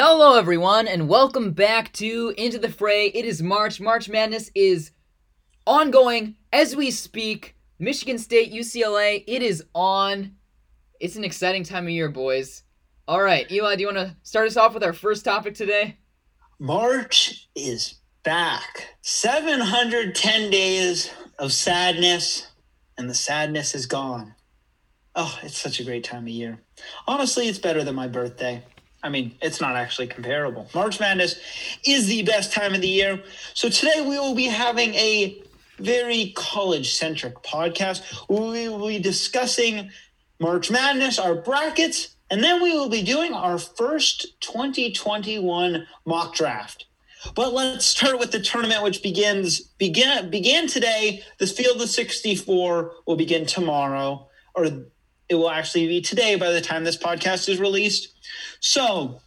Hello, everyone, and welcome back to Into the Fray. It is March. March Madness is ongoing as we speak. Michigan State, UCLA, it is on. It's an exciting time of year, boys. All right, Eli, do you want to start us off with our first topic today? March is back. 710 days of sadness, and the sadness is gone. Oh, it's such a great time of year. Honestly, it's better than my birthday. I mean, it's not actually comparable. March Madness is the best time of the year. So today we will be having a very college centric podcast. We will be discussing March Madness, our brackets, and then we will be doing our first 2021 mock draft. But let's start with the tournament, which begins began began today. This field of 64 will begin tomorrow, or it will actually be today by the time this podcast is released. So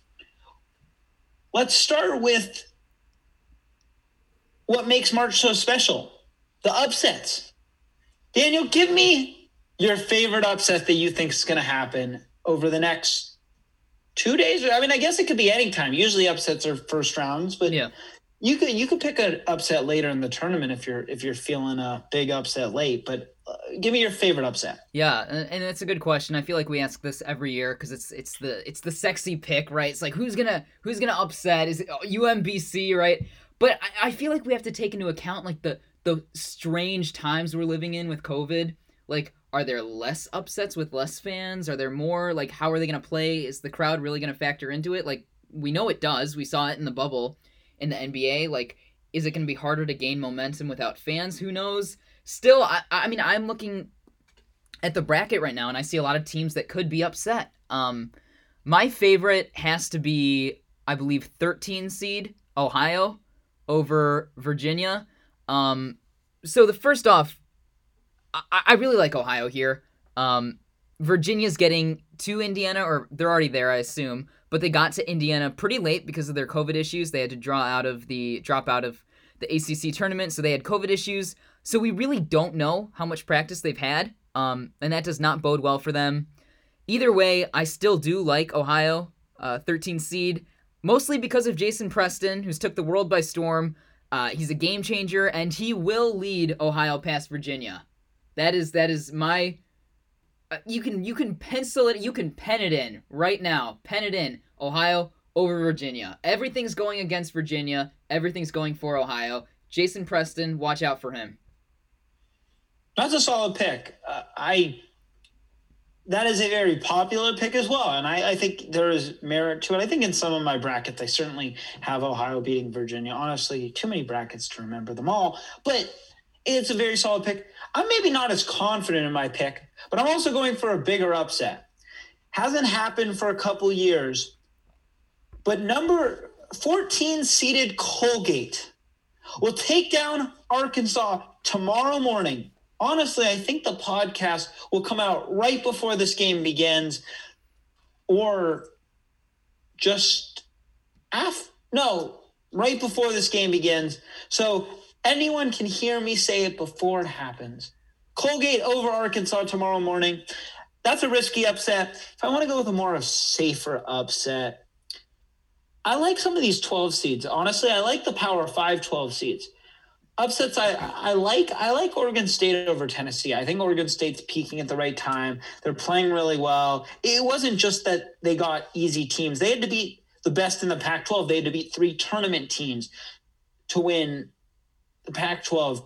let's start with what makes March so special the upsets. Daniel, give me your favorite upset that you think is going to happen over the next two days. I mean, I guess it could be any time. Usually upsets are first rounds, but Yeah. You could you could pick an upset later in the tournament if you're if you're feeling a big upset late. But uh, give me your favorite upset. Yeah, and, it's a good question. I feel like we ask this every year because it's it's the it's the sexy pick, right? It's like who's gonna who's gonna upset? Is it oh, UMBC, right? But I, I feel like we have to take into account like the the strange times we're living in with COVID. Like, are there less upsets with less fans? Are there more? Like, how are they gonna play? Is the crowd really gonna factor into it? Like, we know it does. We saw it in the bubble in the NBA. Like, is it gonna be harder to gain momentum without fans? Who knows? Still, I I mean, I'm looking at the bracket right now, and I see a lot of teams that could be upset. Um, my favorite has to be, I believe, 13 seed Ohio over Virginia. Um, so the first off, I, I really like Ohio here. Um, Virginia's getting to Indiana, or they're already there, I assume, but they got to Indiana pretty late because of their COVID issues. They had to draw out of the drop out of the ACC tournament, so they had COVID issues. So we really don't know how much practice they've had, um, and that does not bode well for them. Either way, I still do like Ohio, uh, 13 seed, mostly because of Jason Preston, who's took the world by storm. Uh, he's a game changer, and he will lead Ohio past Virginia. That is that is my. Uh, you can you can pencil it. You can pen it in right now. Pen it in. Ohio over Virginia. Everything's going against Virginia. Everything's going for Ohio. Jason Preston, watch out for him. That's a solid pick. Uh, I that is a very popular pick as well, and I, I think there is merit to it. I think in some of my brackets, I certainly have Ohio beating Virginia. Honestly, too many brackets to remember them all, but it's a very solid pick. I'm maybe not as confident in my pick, but I'm also going for a bigger upset. Hasn't happened for a couple years, but number 14 seeded Colgate will take down Arkansas tomorrow morning. Honestly, I think the podcast will come out right before this game begins or just af no, right before this game begins. So anyone can hear me say it before it happens. Colgate over Arkansas tomorrow morning. That's a risky upset. If I want to go with a more safer upset, I like some of these 12 seeds. Honestly, I like the power 5 12 seeds. Upsets I I like I like Oregon State over Tennessee. I think Oregon State's peaking at the right time. They're playing really well. It wasn't just that they got easy teams. They had to beat the best in the Pac-12. They had to beat three tournament teams to win the Pac-12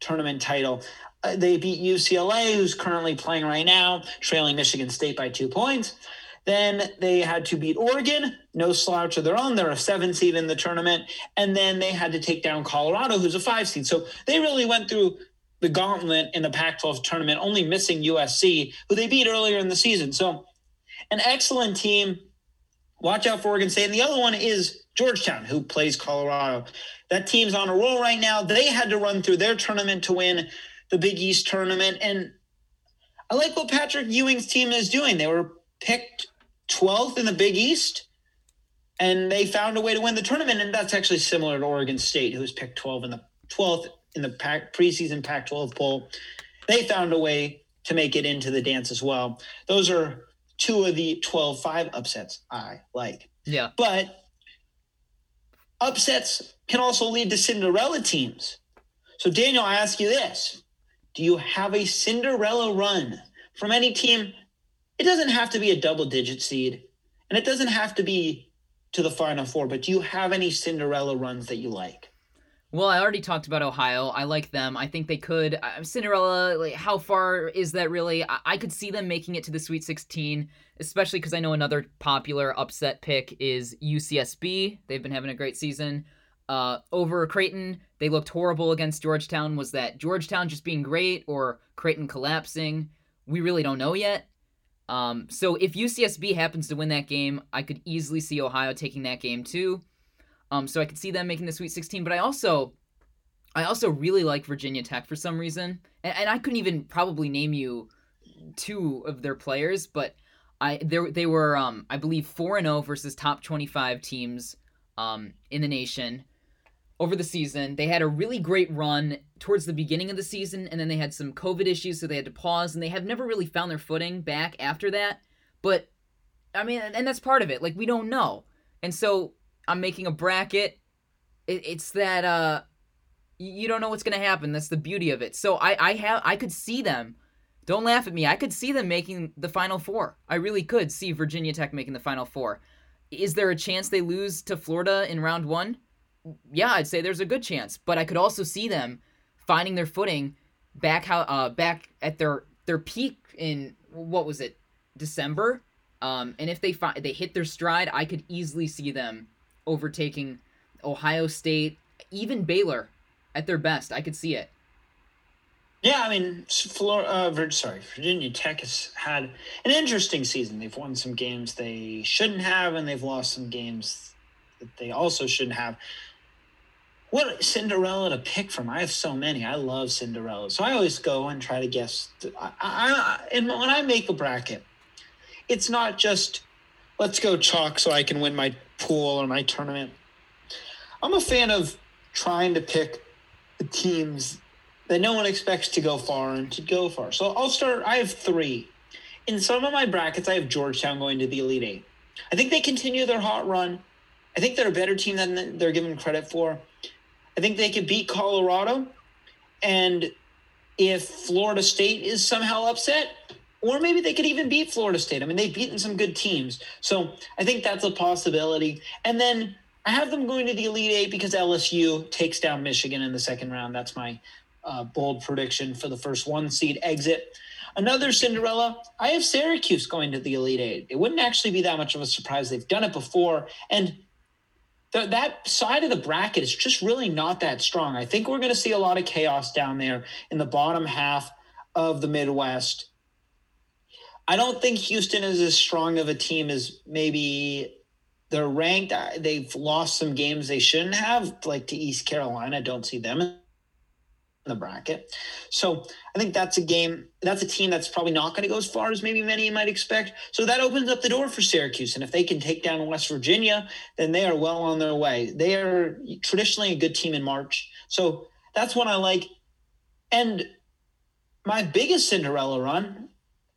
tournament title. Uh, they beat UCLA, who's currently playing right now, trailing Michigan State by two points. Then they had to beat Oregon, no slouch of their own. They're a seven seed in the tournament. And then they had to take down Colorado, who's a five seed. So they really went through the gauntlet in the Pac 12 tournament, only missing USC, who they beat earlier in the season. So an excellent team. Watch out for Oregon State. And the other one is Georgetown, who plays Colorado. That team's on a roll right now. They had to run through their tournament to win the Big East tournament. And I like what Patrick Ewing's team is doing. They were picked 12th in the Big East, and they found a way to win the tournament. And that's actually similar to Oregon State, who was picked 12 in the 12th in the Pac, preseason Pac-12 poll. They found a way to make it into the dance as well. Those are two of the 12-5 upsets I like. Yeah. But upsets can also lead to Cinderella teams. So, Daniel, I ask you this Do you have a Cinderella run from any team? It doesn't have to be a double digit seed, and it doesn't have to be to the Final Four, but do you have any Cinderella runs that you like? Well, I already talked about Ohio. I like them. I think they could. Uh, Cinderella, like, how far is that really? I-, I could see them making it to the Sweet 16, especially because I know another popular upset pick is UCSB. They've been having a great season. Uh, over Creighton, they looked horrible against Georgetown. Was that Georgetown just being great or Creighton collapsing? We really don't know yet. Um, so if UCSB happens to win that game, I could easily see Ohio taking that game too. Um, so I could see them making the Sweet 16. But I also, I also really like Virginia Tech for some reason, and, and I couldn't even probably name you two of their players, but I they they were um I believe four and zero oh versus top 25 teams um in the nation over the season. They had a really great run towards the beginning of the season, and then they had some COVID issues, so they had to pause, and they have never really found their footing back after that. But I mean, and that's part of it. Like we don't know, and so I'm making a bracket. It, it's that uh, you don't know what's gonna happen. That's the beauty of it. So I I have I could see them. Don't laugh at me. I could see them making the final four. I really could see Virginia Tech making the final four. Is there a chance they lose to Florida in round one? Yeah, I'd say there's a good chance. But I could also see them finding their footing back how uh back at their their peak in what was it December. Um, and if they find they hit their stride, I could easily see them overtaking Ohio State, even Baylor at their best. I could see it. Yeah, I mean, Florida, uh, sorry, Virginia Tech has had an interesting season. They've won some games they shouldn't have, and they've lost some games that they also shouldn't have. What Cinderella to pick from? I have so many. I love Cinderella, so I always go and try to guess. I, I, and when I make a bracket, it's not just let's go chalk so I can win my pool or my tournament. I'm a fan of trying to pick the teams that no one expects to go far and to go far. So I'll start. I have three. In some of my brackets, I have Georgetown going to the Elite Eight. I think they continue their hot run. I think they're a better team than they're given credit for. I think they could beat Colorado. And if Florida State is somehow upset, or maybe they could even beat Florida State. I mean, they've beaten some good teams. So I think that's a possibility. And then I have them going to the Elite Eight because LSU takes down Michigan in the second round. That's my uh, bold prediction for the first one seed exit. Another Cinderella, I have Syracuse going to the Elite Eight. It wouldn't actually be that much of a surprise. They've done it before. And th- that side of the bracket is just really not that strong. I think we're going to see a lot of chaos down there in the bottom half of the Midwest. I don't think Houston is as strong of a team as maybe they're ranked. They've lost some games they shouldn't have, like to East Carolina. I don't see them in the bracket. So I think that's a game, that's a team that's probably not going to go as far as maybe many might expect. So that opens up the door for Syracuse. And if they can take down West Virginia, then they are well on their way. They are traditionally a good team in March. So that's one I like. And my biggest Cinderella run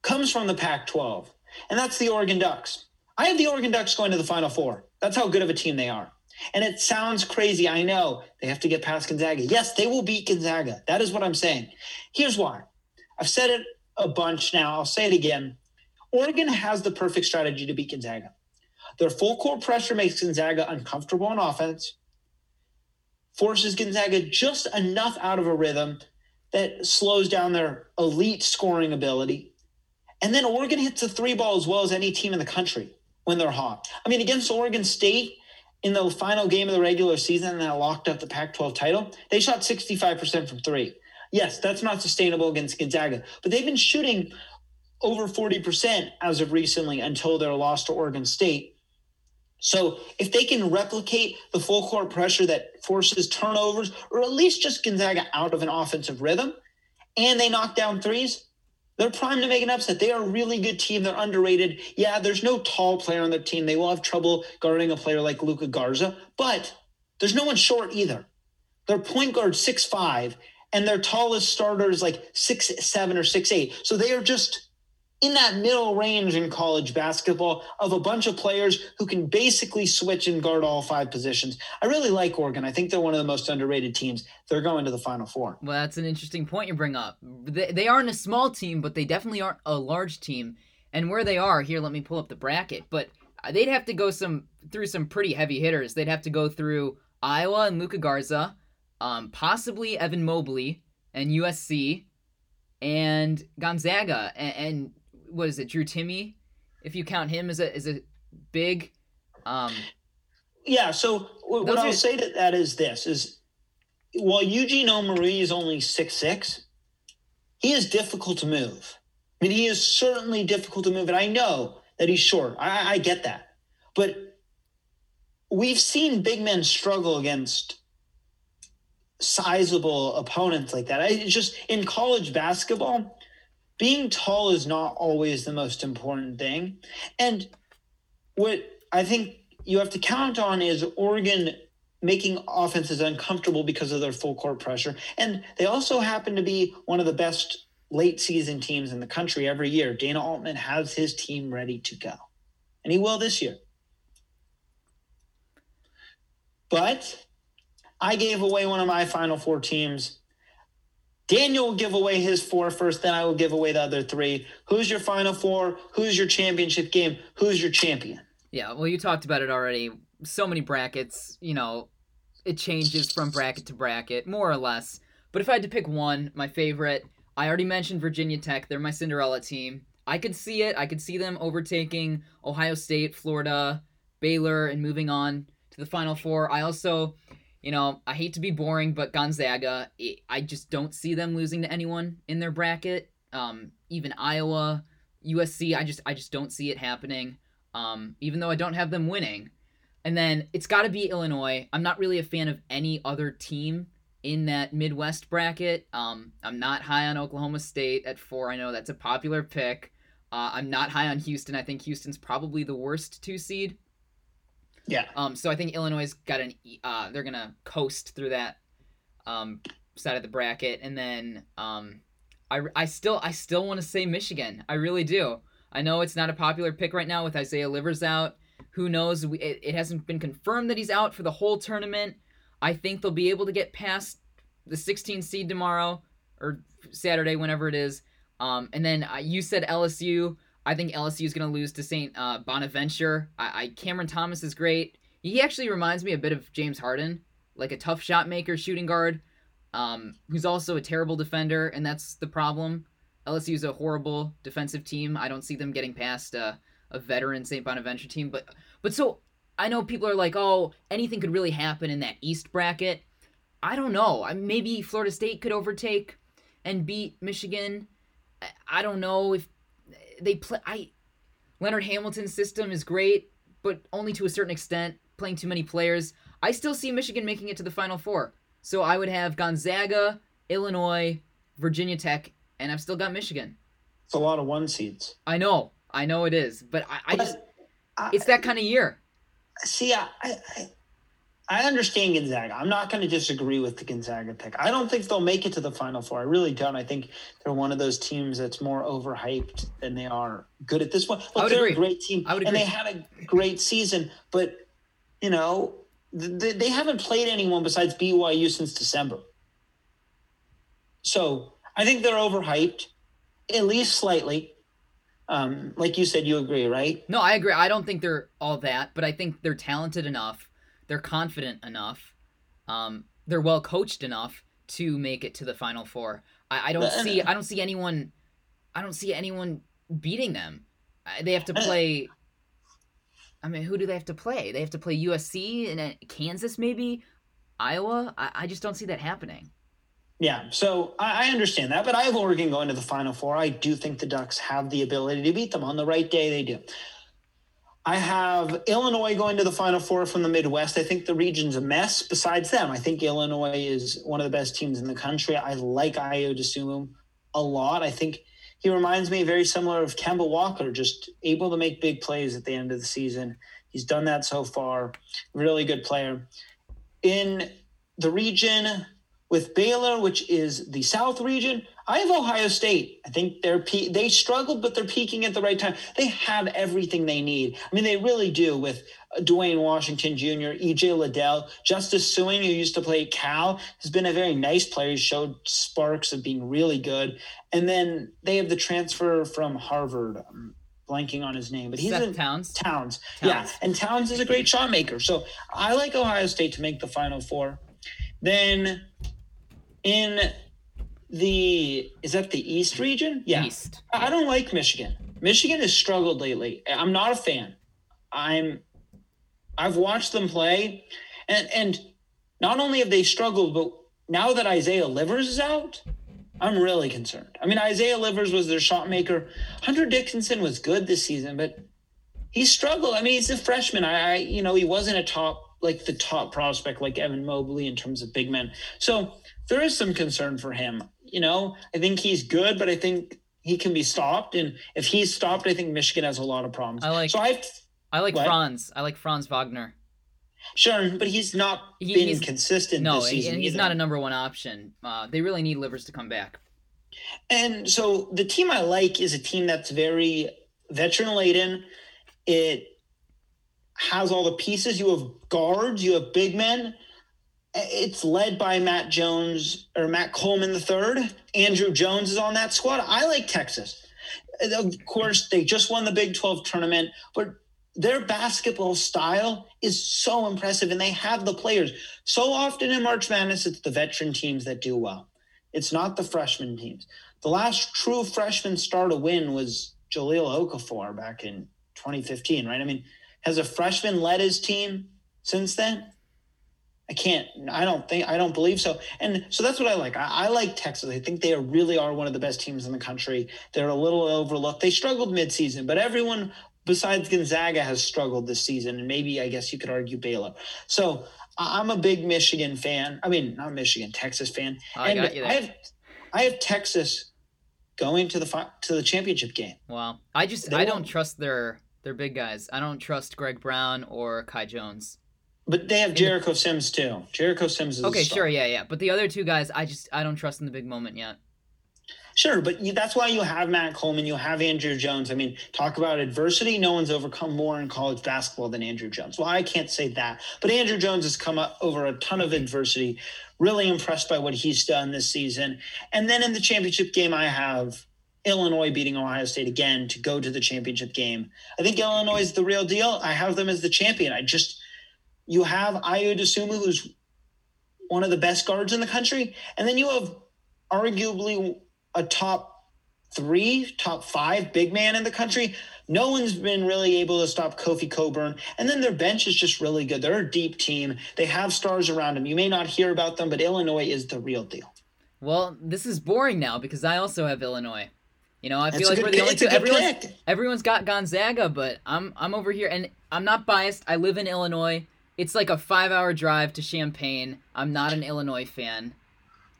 comes from the Pac 12, and that's the Oregon Ducks. I have the Oregon Ducks going to the Final Four. That's how good of a team they are. And it sounds crazy. I know they have to get past Gonzaga. Yes, they will beat Gonzaga. That is what I'm saying. Here's why I've said it a bunch now. I'll say it again. Oregon has the perfect strategy to beat Gonzaga. Their full court pressure makes Gonzaga uncomfortable on offense, forces Gonzaga just enough out of a rhythm that slows down their elite scoring ability, and then Oregon hits the three ball as well as any team in the country when they're hot. I mean, against Oregon State in the final game of the regular season that locked up the Pac 12 title, they shot 65% from three. Yes, that's not sustainable against Gonzaga, but they've been shooting over 40% as of recently until their loss to Oregon State. So if they can replicate the full court pressure that forces turnovers or at least just Gonzaga out of an offensive rhythm and they knock down threes, they're primed to make an upset. They are a really good team. They're underrated. Yeah, there's no tall player on their team. They will have trouble guarding a player like Luka Garza, but there's no one short either. Their point guard six five, and their tallest starter is like six seven or six eight. So they are just in that middle range in college basketball of a bunch of players who can basically switch and guard all five positions. I really like Oregon. I think they're one of the most underrated teams. They're going to the Final Four. Well, that's an interesting point you bring up. They, they aren't a small team, but they definitely aren't a large team. And where they are here, let me pull up the bracket. But they'd have to go some through some pretty heavy hitters. They'd have to go through Iowa and Luka Garza, um, possibly Evan Mobley and USC, and Gonzaga and, and what is it, Drew Timmy? if you count him as a as a big. Um, yeah. So what I'll are... say to that is this: is while Eugene Omoruyi is only six six, he is difficult to move. I mean, he is certainly difficult to move, and I know that he's short. I, I get that, but we've seen big men struggle against sizable opponents like that. It's just in college basketball being tall is not always the most important thing. And what I think you have to count on is Oregon making offenses uncomfortable because of their full court pressure. And they also happen to be one of the best late season teams in the country every year. Dana Altman has his team ready to go, and he will this year. But I gave away one of my Final Four teams Daniel will give away his four first, then I will give away the other three. Who's your final four? Who's your championship game? Who's your champion? Yeah, well, you talked about it already. So many brackets, you know, it changes from bracket to bracket, more or less. But if I had to pick one, my favorite, I already mentioned Virginia Tech. They're my Cinderella team. I could see it. I could see them overtaking Ohio State, Florida, Baylor, and moving on to the Final Four. I also you know, I hate to be boring, but Gonzaga, I just don't see them losing to anyone in their bracket. Um, even Iowa, USC, I just I just don't see it happening. Um, even though I don't have them winning. And then it's got to be Illinois. I'm not really a fan of any other team in that Midwest bracket. Um, I'm not high on Oklahoma State at four. I know that's a popular pick. Uh, I'm not high on Houston. I think Houston's probably the worst two seed. Yeah. Um. So I think Illinois got an. Uh, they're gonna coast through that, um, side of the bracket, and then um, I I still I still want to say Michigan. I really do. I know it's not a popular pick right now with Isaiah Livers out. Who knows? We, it, it hasn't been confirmed that he's out for the whole tournament. I think they'll be able to get past the 16 seed tomorrow or Saturday, whenever it is. Um, and then uh, you said LSU. I think LSU is going to lose to St. Uh, Bonaventure. I, I Cameron Thomas is great. He actually reminds me a bit of James Harden, like a tough shot maker, shooting guard, um, who's also a terrible defender, and that's the problem. LSU is a horrible defensive team. I don't see them getting past uh, a veteran St. Bonaventure team, but but so I know people are like, oh, anything could really happen in that East bracket. I don't know. Maybe Florida State could overtake and beat Michigan. I don't know if they play. I Leonard Hamilton's system is great, but only to a certain extent. Playing too many players. I still see Michigan making it to the Final Four. So I would have Gonzaga, Illinois, Virginia Tech, and I've still got Michigan. It's a lot of one seeds. I know, I know it is, but I, I just I, it's that kind of year. See, I, I I understand Gonzaga. I'm not going to disagree with the Gonzaga pick. I don't think they'll make it to the Final Four. I really don't. I think they're one of those teams that's more overhyped than they are good at this point. Look, they're agree. a great team, I and agree. they had a great season, but you know they, they haven't played anyone besides BYU since December. So I think they're overhyped, at least slightly. Um, like you said, you agree, right? No, I agree. I don't think they're all that, but I think they're talented enough they're confident enough, um, they're well coached enough to make it to the final four. I, I don't see I don't see anyone I don't see anyone beating them. They have to play. I mean, who do they have to play? They have to play USC and uh, Kansas, maybe Iowa. I, I just don't see that happening. Yeah, so I, I understand that, but I have Oregon going to the Final Four. I do think the Ducks have the ability to beat them on the right day. They do. I have Illinois going to the Final Four from the Midwest. I think the region's a mess. Besides them, I think Illinois is one of the best teams in the country. I like Ayo Dosunmu a lot. I think he reminds me very similar of Kemba Walker, just able to make big plays at the end of the season. He's done that so far. Really good player. In the region, with Baylor, which is the South region, I have Ohio State. I think they're pe- they struggled, but they're peaking at the right time. They have everything they need. I mean, they really do with uh, Duane Washington Jr., EJ Liddell, Justice Sueing, who used to play Cal, has been a very nice player. He showed sparks of being really good. And then they have the transfer from Harvard. I'm blanking on his name, but he's Seth in Towns. Towns. Towns. Yeah, and Towns is a great shot maker. So I like Ohio State to make the Final Four. Then in the is that the East region? Yeah, East. I don't like Michigan. Michigan has struggled lately. I'm not a fan. I'm I've watched them play and and not only have they struggled, but now that Isaiah Livers is out, I'm really concerned. I mean, Isaiah Livers was their shot maker. Hunter Dickinson was good this season, but he struggled. I mean, he's a freshman. I, I you know, he wasn't a top like the top prospect like Evan Mobley in terms of big men. So there is some concern for him. You know, I think he's good, but I think he can be stopped. And if he's stopped, I think Michigan has a lot of problems. I like- So I've I like What? Franz. I like Franz Wagner. sure, but he's not He- been he's- consistent No, this he- season. and he's either. not a number one option. Uh, they really need Livers to come back. And so the team I like is a team that's very veteran laden. It has all the pieces. You have guards, you have big men. It's led by Matt Jones or Matt Coleman the third. Andrew Jones is on that squad. I like Texas. Of course, they just won the Big 12 tournament, but their basketball style is so impressive and they have the players. So often in March Madness, it's the veteran teams that do well. It's not the freshman teams. The last true freshman star to win was Jahlil Okafor back in 2015, right? I mean, has a freshman led his team since then? I can't. I don't think. I don't believe so. And so that's what I like. I, I like Texas. I think they are, really are one of the best teams in the country. They're a little overlooked. They struggled midseason, but everyone besides Gonzaga has struggled this season, and maybe I guess you could argue Baylor. So I- I'm a big Michigan fan. I mean, not Michigan, Texas fan. Oh, I and got you I have, I have Texas going to the to the championship game. Wow. I just They I don't trust their their big guys. I don't trust Greg Brown or Kai Jones. But they have Jericho Sims too. Jericho Sims is a Okay, sure, yeah, yeah. But the other two guys, I just I don't trust in the big moment yet. Sure, but you, that's why you have Matt Coleman, you have Andrew Jones. I mean, talk about adversity. No one's overcome more in college basketball than Andrew Jones. Well, I can't say that, but Andrew Jones has come up over a ton of adversity. Really impressed by what he's done this season. And then in the championship game, I have Illinois beating Ohio State again to go to the championship game. I think Illinois is the real deal. I have them as the champion. I just, you have Ayo Dosunmu, who's one of the best guards in the country, and then you have arguably a top three, top five big man in the country. No one's been really able to stop Kofi Cockburn. And then their bench is just really good. They're a deep team. They have stars around them. You may not hear about them, but Illinois is the real deal. Well, this is boring now because I also have Illinois. You know, I feel like we're the pick- only two. Everyone's, pick. everyone's got Gonzaga, but I'm I'm over here, and I'm not biased. I live in Illinois. It's like a five-hour drive to Champaign. I'm not an Illinois fan.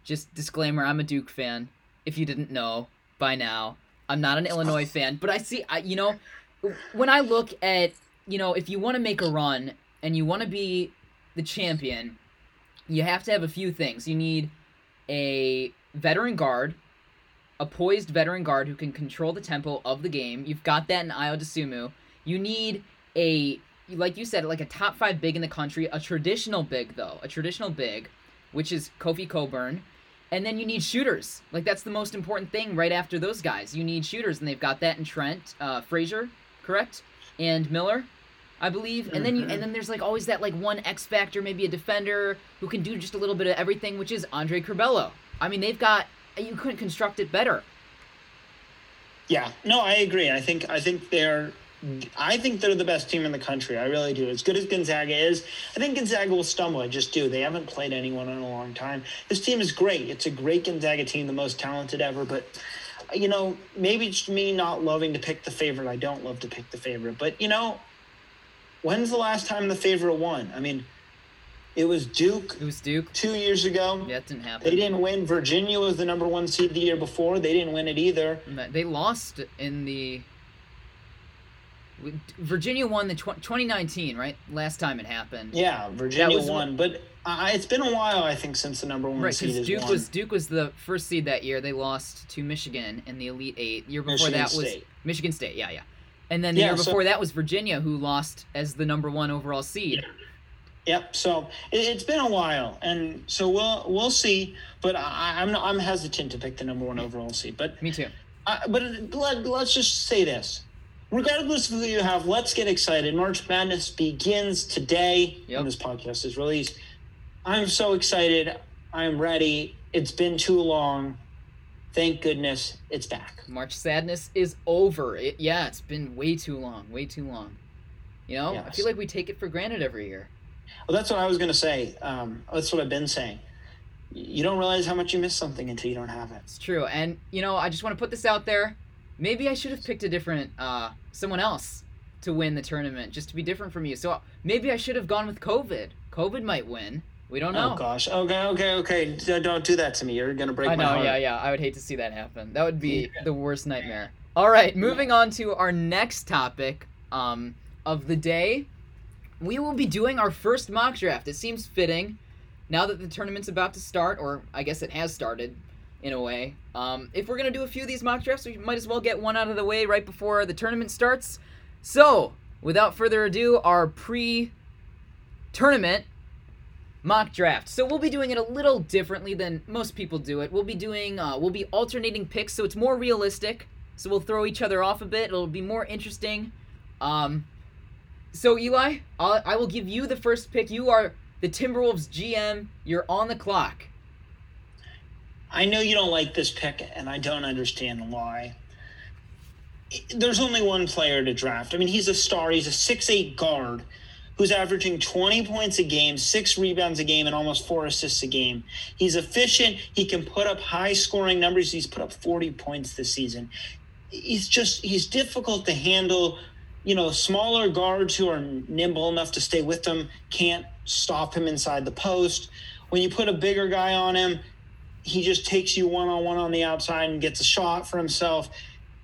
Just disclaimer: I'm a Duke fan. If you didn't know by now, I'm not an Illinois fan. But I see, I you know, when I look at you know, if you want to make a run and you want to be the champion, you have to have a few things. You need a veteran guard, a poised veteran guard who can control the tempo of the game. You've got that in Ayo Dosunmu. You need a like you said, like a top five big in the country, a traditional big though, a traditional big, which is Kofi Cockburn. And then you need shooters. Like that's the most important thing right after those guys. You need shooters, and they've got that in Trent, uh, Frazier, correct, and Miller, I believe. And then you, and then there's like always that like one X factor, maybe a defender who can do just a little bit of everything, which is Andre Curbelo. I mean, they've got you couldn't construct it better. Yeah, no, I agree. I think I think they're I think they're the best team in the country. I really do. As good as Gonzaga is, I think Gonzaga will stumble. I just do. They haven't played anyone in a long time. This team is great. It's a great Gonzaga team, the most talented ever. But you know, maybe it's me not loving to pick the favorite. I don't love to pick the favorite. But you know, when's the last time the favorite won? I mean, it was Duke It was Duke. two years ago. Yeah, that didn't happen. They didn't win. Virginia was the number one seed the year before. They didn't win it either. They lost in the. Virginia won the tw- 2019, right? Last time it happened. Yeah, Virginia was- won, but uh, it's been a while, I think, since the number one Right, seed has Duke won. was Duke was the first seed that year. They lost to Michigan in the Elite Eight. Year before Michigan that was State. Michigan State. Yeah, yeah. And then the Yeah, year so- before that was Virginia, who lost as the number one overall seed. Yep. So it, it's been a while, and so we'll we'll see. But I, I'm I'm hesitant to pick the number one overall seed. But Me too. uh, but let, let's just say this: regardless of who you have, let's get excited. March Madness begins today Yep. when this podcast is released. I'm so excited. I'm ready. It's been too long. Thank goodness it's back. March Sadness is over. It, yeah, it's been way too long. Way too long. You know, I feel like we take it for granted every year. Well, that's what I was going to say. Um, that's what I've been saying. You don't realize how much you miss something until you don't have it. It's true. And you know, I just want to put this out there. Maybe I should have picked a different uh someone else to win the tournament just to be different from you. So maybe I should have gone with COVID. COVID might win. We don't know. Oh gosh. Okay. Okay. Okay. Don't do that to me. You're gonna break I my know, heart. yeah, yeah. I would hate to see that happen. That would be the worst nightmare. All right, moving on to our next topic um, of the day. We will be doing our first mock draft. It seems fitting now that the tournament's about to start, or I guess it has started in a way. Um, if we're going to do a few of these mock drafts, we might as well get one out of the way right before the tournament starts. So, without further ado, our pre tournament mock draft. So we'll be doing it a little differently than most people do it. We'll be doing uh, we'll be alternating picks, so it's more realistic. So we'll throw each other off a bit. It'll be more interesting. Um, so Eli, I'll, I will give you the first pick. You are the Timberwolves GM. You're on the clock. I know you don't like this pick, and I don't understand why. There's only one player to draft. I mean, he's a star. He's a six-eight guard who's averaging 20 points a game, six rebounds a game, and almost four assists a game. He's efficient. He can put up high scoring numbers. He's put up 40 points this season. He's just, he's difficult to handle. You know, smaller guards who are nimble enough to stay with them can't stop him inside the post. When you put a bigger guy on him, he just takes you one on one on the outside and gets a shot for himself.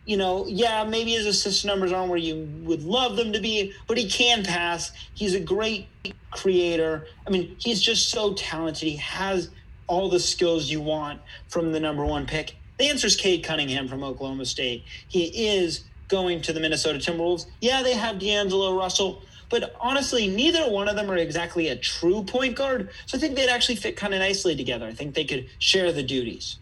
You know, yeah, maybe his assist numbers aren't where you would love them to be, but he can pass. He's a great creator. I mean, he's just so talented. He has all the skills you want from the number one pick. The answer is Cade Cunningham from Oklahoma State. He is going to the Minnesota Timberwolves. Yeah, they have D'Angelo Russell, but honestly, neither one of them are exactly a true point guard. So I think they'd actually fit kind of nicely together. I think they could share the duties.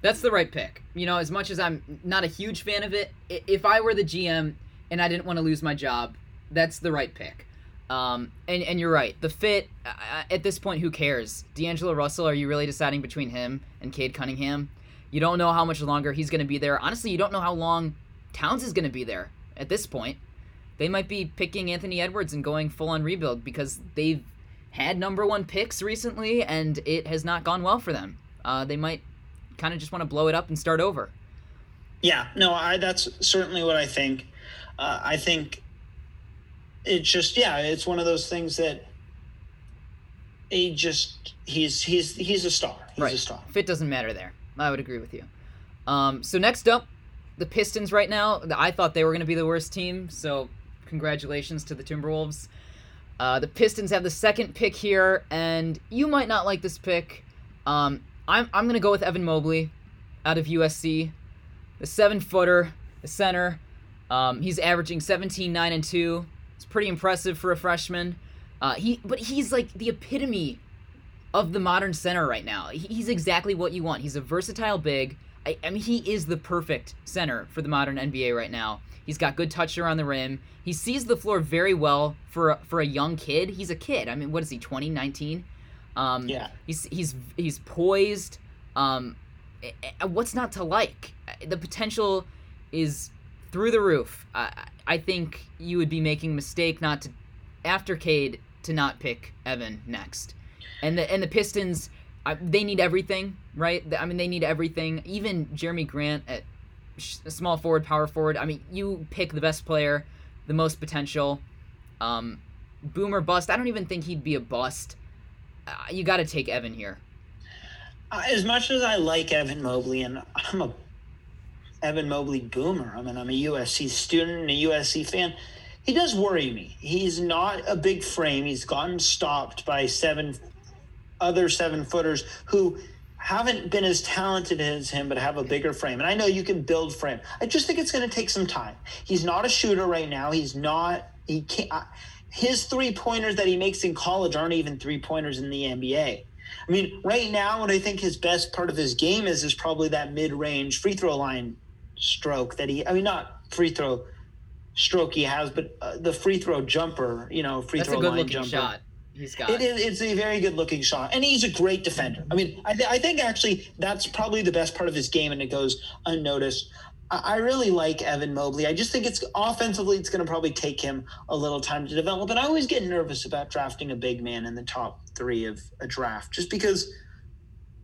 That's the right pick. You know, as much as I'm not a huge fan of it, if I were the GM and I didn't want to lose my job, that's the right pick. Um, and, and you're right. The fit, uh, at this point, who cares? D'Angelo Russell, are you really deciding between him and Cade Cunningham? You don't know how much longer he's going to be there. Honestly, you don't know how long Towns is going to be there at this point. They might be picking Anthony Edwards and going full on rebuild because they've had number one picks recently and it has not gone well for them. Uh, they might kind of just want to blow it up and start over. Yeah, no, I that's certainly what I think. Uh, I think it's just yeah, it's one of those things that he just he's he's he's a star. He's right. a star. Fit doesn't matter there. I would agree with you. Um, so next up, the Pistons right now. I thought they were going to be the worst team, so congratulations to the Timberwolves. Uh, the Pistons have the second pick here, and you might not like this pick. Um, I'm, I'm going to go with Evan Mobley out of USC. The seven footer, the center. Um, he's averaging 17, 9, and 2. It's pretty impressive for a freshman. Uh, he, but he's like the epitome of the modern center right now. He- He's exactly what you want. He's a versatile big. I, I mean, he is the perfect center for the modern NBA right now. He's got good touch around the rim. He sees the floor very well for a, for a young kid. He's a kid. I mean, what is he? 20, 19? Um, Yeah. He's he's he's poised. Um, what's not to like? The potential is through the roof. I I think you would be making a mistake not to after Cade to not pick Evan next. And the and the Pistons, I, they need everything, right? I mean, they need everything. Even Jerami Grant at small forward, power forward. I mean, you pick the best player, the most potential. Um, boomer bust. I don't even think he'd be a bust. Uh, you got to take Evan here. Uh, As much as I like Evan Mobley, and I'm a Evan Mobley boomer. I mean, I'm a USC student and a USC fan. He does worry me. He's not a big frame. He's gotten stopped by seven other seven footers who haven't been as talented as him, but have a bigger frame. And I know you can build frame. I just think it's going to take some time. He's not a shooter right now. He's not. He can't. His three pointers that he makes in college aren't even three pointers in the NBA. I mean, right now, what I think his best part of his game is is probably that mid range free throw line stroke that he. I mean, not free throw stroke he has, but uh, the free throw jumper. You know, free That's throw line jumper. shot. He's got. It is. It's a very good looking shot, and he's a great defender. I mean, I, th- I think actually that's probably the best part of his game, and it goes unnoticed. I, I really like Evan Mobley. I just think it's offensively, it's going to probably take him a little time to develop. And I always get nervous about drafting a big man in the top three of a draft, just because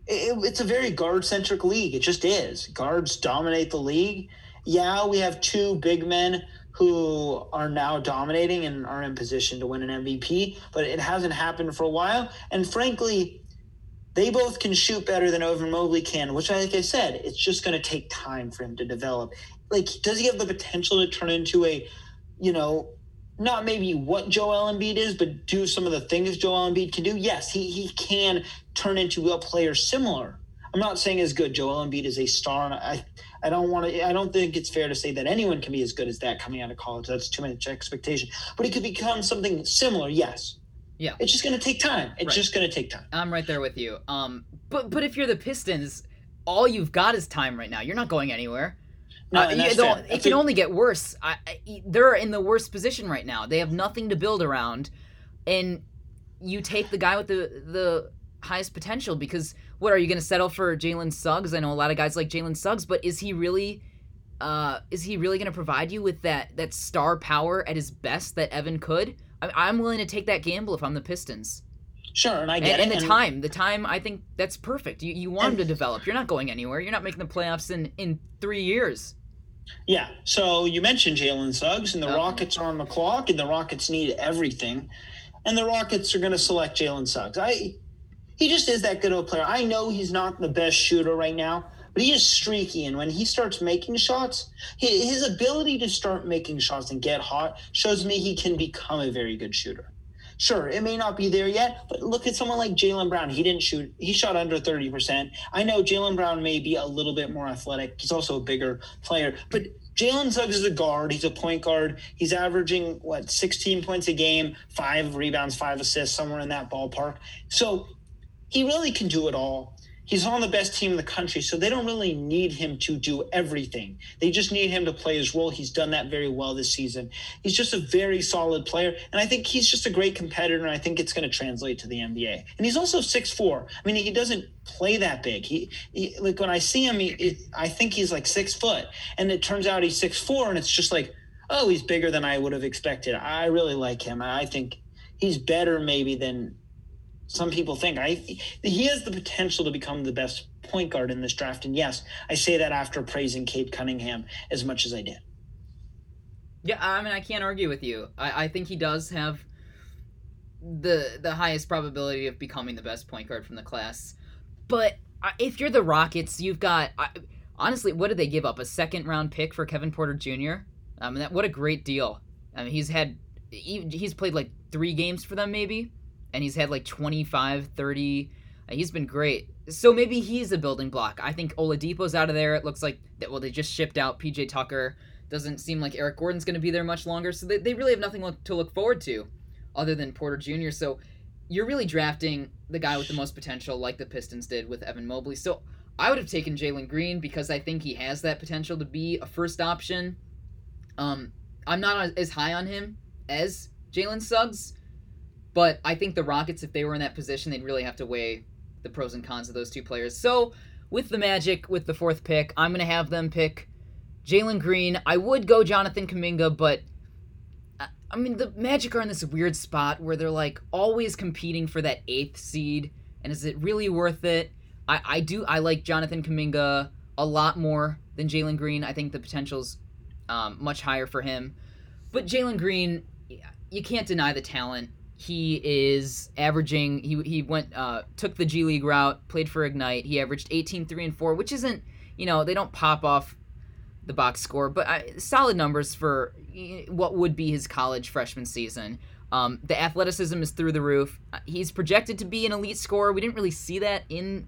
it, it's a very guard centric league. It just is. Guards dominate the league. Yeah, we have two big men who are now dominating and are in position to win an MVP, but it hasn't happened for a while. And frankly, they both can shoot better than Evan Mobley can, which, like I said, it's just going to take time for him to develop. Like, does he have the potential to turn into a, you know, not maybe what Joel Embiid is, but do some of the things Joel Embiid can do? Yes, he, he can turn into a player similar. I'm not saying as good. Joel Embiid is a star, and I, I don't want to. I don't think it's fair to say that anyone can be as good as that coming out of college. That's too much expectation. But he could become something similar. Yes. Yeah. It's just going to take time. It's Right. just going to take time. I'm right there with you. Um, but but if you're the Pistons, all you've got is time right now. You're not going anywhere. No, Uh, and you that's don't- fair. it can only get worse. I, I, they're in the worst position right now. They have nothing to build around, and you take the guy with the the highest potential because what are you going to settle for Jalen Suggs? I know a lot of guys like Jalen Suggs, but is he really? Uh, is he really going to provide you with that that star power at his best that Evan could? I, I'm willing to take that gamble if I'm the Pistons. Sure, and I get and it. the time, the time, I think that's perfect. You, you want him to develop. You're not going anywhere. You're not making the playoffs in in three years. Yeah. So you mentioned Jalen Suggs, and the. Rockets are on the clock, and the Rockets need everything, and the Rockets are going to select Jalen Suggs. I he just is that good of a player. I know he's not the best shooter right now, but he is streaky, and when he starts making shots, his ability to start making shots and get hot shows me he can become a very good shooter. Sure, it may not be there yet, but look at someone like Jaylen Brown. He didn't shoot, he shot under 30%. I know Jaylen Brown may be a little bit more athletic. He's also a bigger player, but Jalen Suggs is a guard. He's a point guard. He's averaging, what, 16 points a game, five rebounds, five assists, somewhere in that ballpark. So he really can do it all. He's on the best team in the country, so they don't really need him to do everything. They just need him to play his role. He's done that very well this season. He's just a very solid player, and I think he's just a great competitor, and I think it's going to translate to the NBA. And he's also 6'4. I mean, he doesn't play that big. He, he like when I see him, he, it, I think he's like six foot, and it turns out he's 6'4, and it's just like, oh, he's bigger than I would have expected. I really like him. I think he's better maybe than some people think. I he has the potential to become the best point guard in this draft, and yes, I say that after praising Cade Cunningham as much as I did. Yeah, I mean, I can't argue with you. I, I think he does have the the highest probability of becoming the best point guard from the class. But uh, if you're the Rockets, you've got I, honestly, what did they give up? A second round pick for Kevin Porter Jr. I mean, that what a great deal. I mean, he's had he, he's played like three games for them maybe, and he's had like 25, 30. Uh, He's been great. So maybe he's a building block. I think Oladipo's out of there. It looks like that. Well, they just shipped out PJ Tucker. Doesn't seem like Eric Gordon's going to be there much longer. So they, they really have nothing to look forward to other than Porter Jr. So you're really drafting the guy with the most potential, like the Pistons did with Evan Mobley. So I would have taken Jalen Green because I think he has that potential to be a first option. Um, I'm not as high on him as Jalen Suggs, but I think the Rockets, if they were in that position, they'd really have to weigh the pros and cons of those two players. So with the Magic, with the fourth pick, I'm going to have them pick Jalen Green. I would go Jonathan Kuminga, but I- I mean, the Magic are in this weird spot where they're like always competing for that eighth seed, and is it really worth it? I, I do I like Jonathan Kuminga a lot more than Jalen Green. I think the potential's um, much higher for him, but Jalen Green, you can't deny the talent. He is averaging. He he went uh, took the G League route, played for Ignite. He averaged 18, 3, and 4, which isn't you know they don't pop off the box score, but solid numbers for what would be his college freshman season. Um, the athleticism is through the roof. Uh, he's projected to be an elite scorer. We didn't really see that in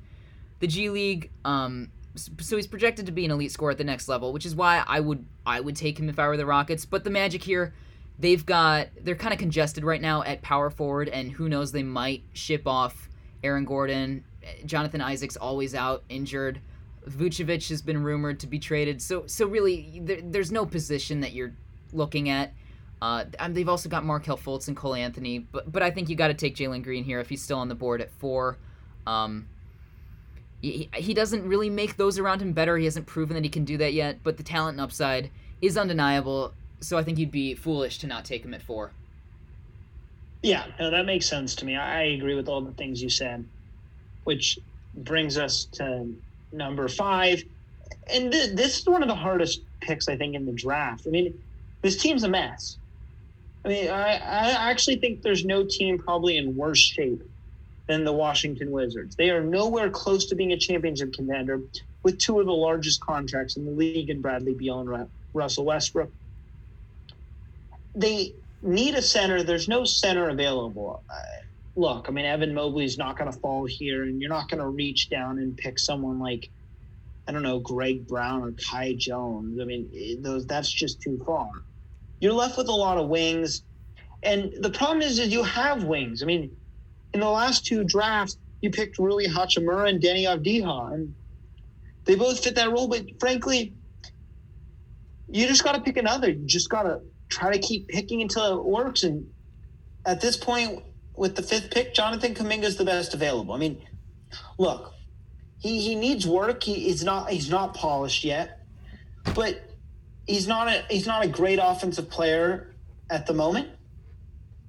the G League. Um, so he's projected to be an elite scorer at the next level, which is why I would I would take him if I were the Rockets. But the Magic here, they've got they're kind of congested right now at power forward, and who knows they might ship off Aaron Gordon. Jonathan Isaac's always out injured. Vucevic has been rumored to be traded. So so really, there, there's no position that you're looking at. Uh, they've also got Markelle Fultz and Cole Anthony, but but I think you got to take Jalen Green here if he's still on the board at four. Um, he, he doesn't really make those around him better. He hasn't proven that he can do that yet, but the talent and upside is undeniable. So I think you'd be foolish to not take him at four. Yeah, no, that makes sense to me. I agree with all the things you said, which brings us to number five. And th- this is one of the hardest picks, I think, in the draft. I mean, this team's a mess. I mean, I, I actually think there's no team probably in worse shape than the Washington Wizards. They are nowhere close to being a championship contender with two of the largest contracts in the league in Bradley Beal and Russell Westbrook. They need a center. There's no center available. Uh, look, I mean, Evan Mobley's not going to fall here, and you're not going to reach down and pick someone like, I don't know, Greg Brown or Kai Jones. I mean, those that's just too far. You're left with a lot of wings, and the problem is, is you have wings. I mean, in the last two drafts, you picked Rui Hachimura and Deni Avdija, and they both fit that role. But frankly, you just got to pick another. You just got to try to keep picking until it works. And at this point, with the fifth pick, Jonathan Kuminga is the best available. I mean, look, he, he needs work. He, he's not he's not polished yet, but he's not a he's not a great offensive player at the moment.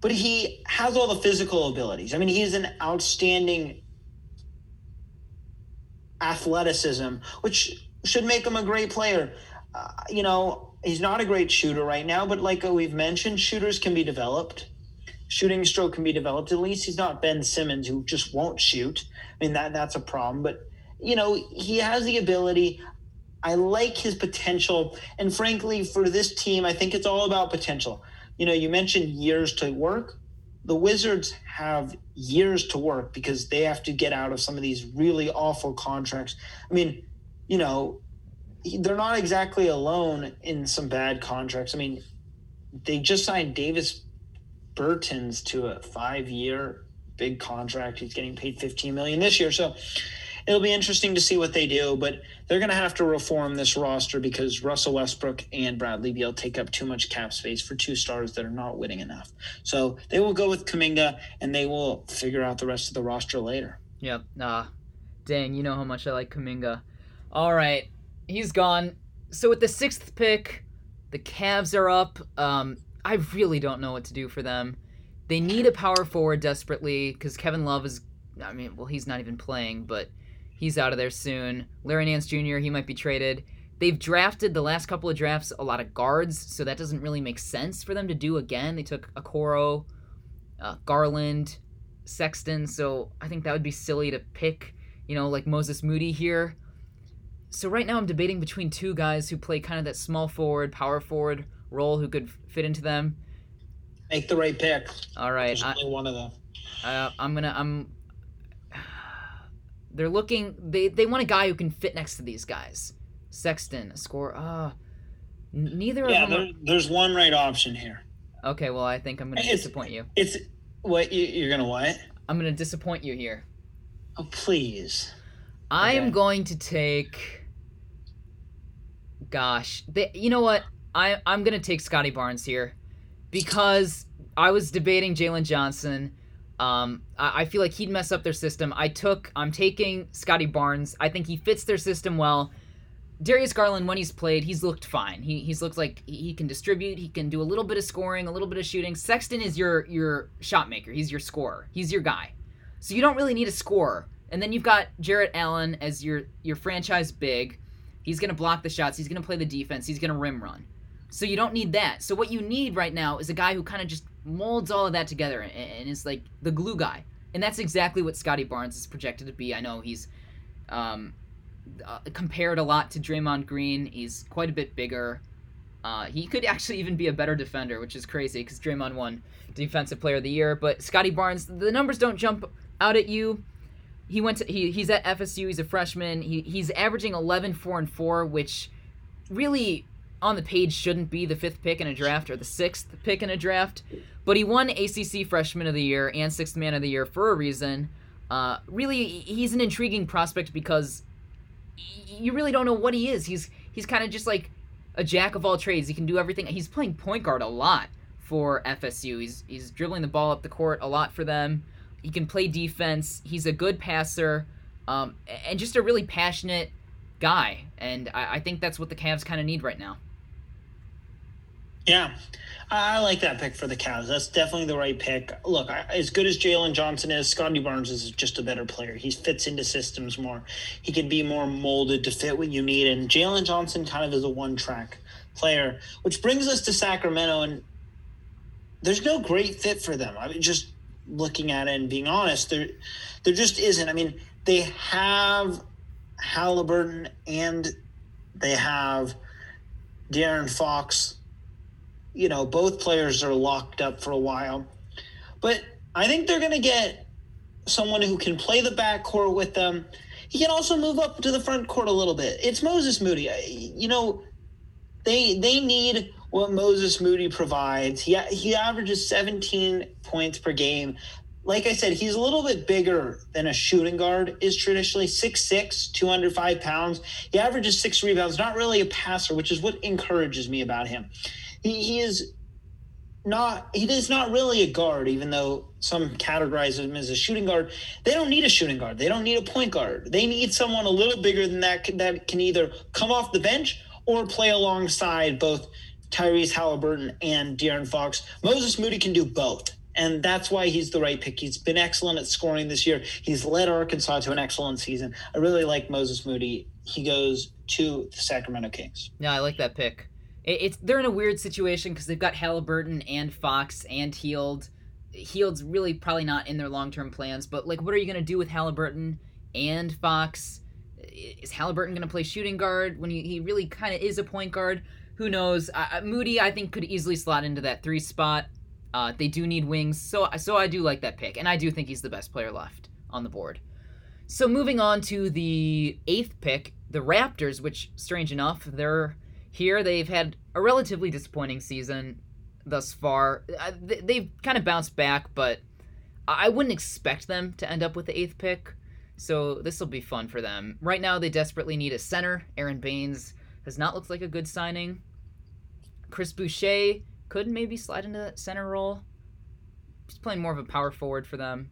But he has all the physical abilities. I mean, he's an outstanding athleticism, which should make him a great player. Uh, you know, he's not a great shooter right now, but like we've mentioned, shooters can be developed. Shooting stroke can be developed. At least he's not Ben Simmons who just won't shoot. I mean that that's a problem, but you know he has the ability. I like his potential, and frankly, for this team, I think it's all about potential. You know, you mentioned years to work. The Wizards have years to work because they have to get out of some of these really awful contracts. I mean, you know, they're not exactly alone in some bad contracts. I mean, they just signed Davis Bertans to a five-year big contract. He's getting paid 15 million this year. So it'll be interesting to see what they do, but they're going to have to reform this roster because Russell Westbrook and Bradley Beal take up too much cap space for two stars that are not winning enough. So they will go with Kuminga, and they will figure out the rest of the roster later. Yep. Nah. Dang, you know how much I like Kuminga. All right he's gone. So with the sixth pick, the Cavs are up. Um, I really don't know what to do for them. They need a power forward desperately because Kevin Love is. I mean, well, he's not even playing, but he's out of there soon. Larry Nance Jr. He might be traded. They've drafted the last couple of drafts a lot of guards, so that doesn't really make sense for them to do again. They took Okoro, uh, Garland, Sexton, so I think that would be silly to pick, you know, like Moses Moody here so right now I'm debating between two guys who play kind of that small forward, power forward role who could fit into them. Make the right pick. All right, There's only one of them. Uh, I'm gonna. I'm. They're looking. They they want a guy who can fit next to these guys. Sexton, score. Uh, neither yeah, of them. Yeah, there, there's one right option here. Okay, well I think I'm gonna it's, disappoint you. It's what you, you're gonna what? I'm gonna disappoint you here. Oh please. I am going to take gosh, they, you know what? I I'm gonna take Scottie Barnes here because I was debating Jalen Johnson. Um, I, I, feel like he'd mess up their system. I took I'm taking Scottie Barnes. I think he fits their system well. Darius Garland, when he's played, he's looked fine. He he's looked like he can distribute. He can do a little bit of scoring, a little bit of shooting. Sexton is your your shot maker. He's your scorer. He's your guy. So you don't really need a scorer. And then you've got Jarrett Allen as your your franchise big. He's going to block the shots. He's going to play the defense. He's going to rim run. So you don't need that. So what you need right now is a guy who kind of just molds all of that together and, and, is like the glue guy. And that's exactly what Scottie Barnes is projected to be. I know he's um, uh, compared a lot to Draymond Green. He's quite a bit bigger. Uh, he could actually even be a better defender, which is crazy because Draymond won Defensive Player of the Year. But Scottie Barnes, the numbers don't jump out at you. He went to he, he's at FSU. He's a freshman. He, he's averaging 11, 4, and 4, which really on the page shouldn't be the fifth pick in a draft or the sixth pick in a draft. But he won ACC Freshman of the Year and Sixth Man of the Year for a reason. Uh, really, he's an intriguing prospect because you really don't know what he is. He's he's kind of just like a jack of all trades. He can do everything. He's playing point guard a lot for FSU. He's he's dribbling the ball up the court a lot for them. He can play defense. He's a good passer, um, and just a really passionate guy. And I, I think that's what the Cavs kind of need right now. Yeah, I like that pick for the Cavs. That's definitely the right pick. Look, as good as Jalen Johnson is, Scottie Barnes is just a better player. He fits into systems more. He can be more molded to fit what you need. And Jalen Johnson kind of is a one track player, which brings us to Sacramento. And there's no great fit for them. I mean, just looking at it and being honest, there, there just isn't. I mean, they have Halliburton and they have De'Aaron Fox you know, both players are locked up for a while. But I think they're going to get someone who can play the backcourt with them. He can also move up to the front court a little bit. It's Moses Moody. You know, they they need what Moses Moody provides. He he averages 17 points per game. Like I said, he's a little bit bigger than a shooting guard is traditionally 6'6, 205 pounds. He averages six rebounds, not really a passer, which is what encourages me about him he, he is not he is not really a guard, even though some categorize him as a shooting guard. They don't need a shooting guard. They don't need a point guard. They need someone a little bigger than that that can either come off the bench or play alongside both Tyrese Halliburton and De'Aaron Fox. Moses Moody can do both. And that's why he's the right pick. He's been excellent at scoring this year. He's led Arkansas to an excellent season. I really like Moses Moody. He goes to the Sacramento Kings. Yeah, I like that pick it's they're in a weird situation because they've got Halliburton and Fox and Hield. Hield's really probably not in their long term plans, but like, what are you gonna do with Halliburton and Fox? Is Halliburton gonna play shooting guard when he, he really kind of is a point guard? Who knows? Uh, Moody, I think, could easily slot into that three spot. Uh, they do need wings, so so I do like that pick, and I do think he's the best player left on the board. So moving on to the eighth pick, the Raptors, which strange enough, they're here, they've had a relatively disappointing season thus far. They've kind of bounced back, but I wouldn't expect them to end up with the eighth pick. So this will be fun for them. Right now, they desperately need a center. Aron Baynes has not looked like a good signing. Chris Boucher could maybe slide into that center role. He's playing more of a power forward for them.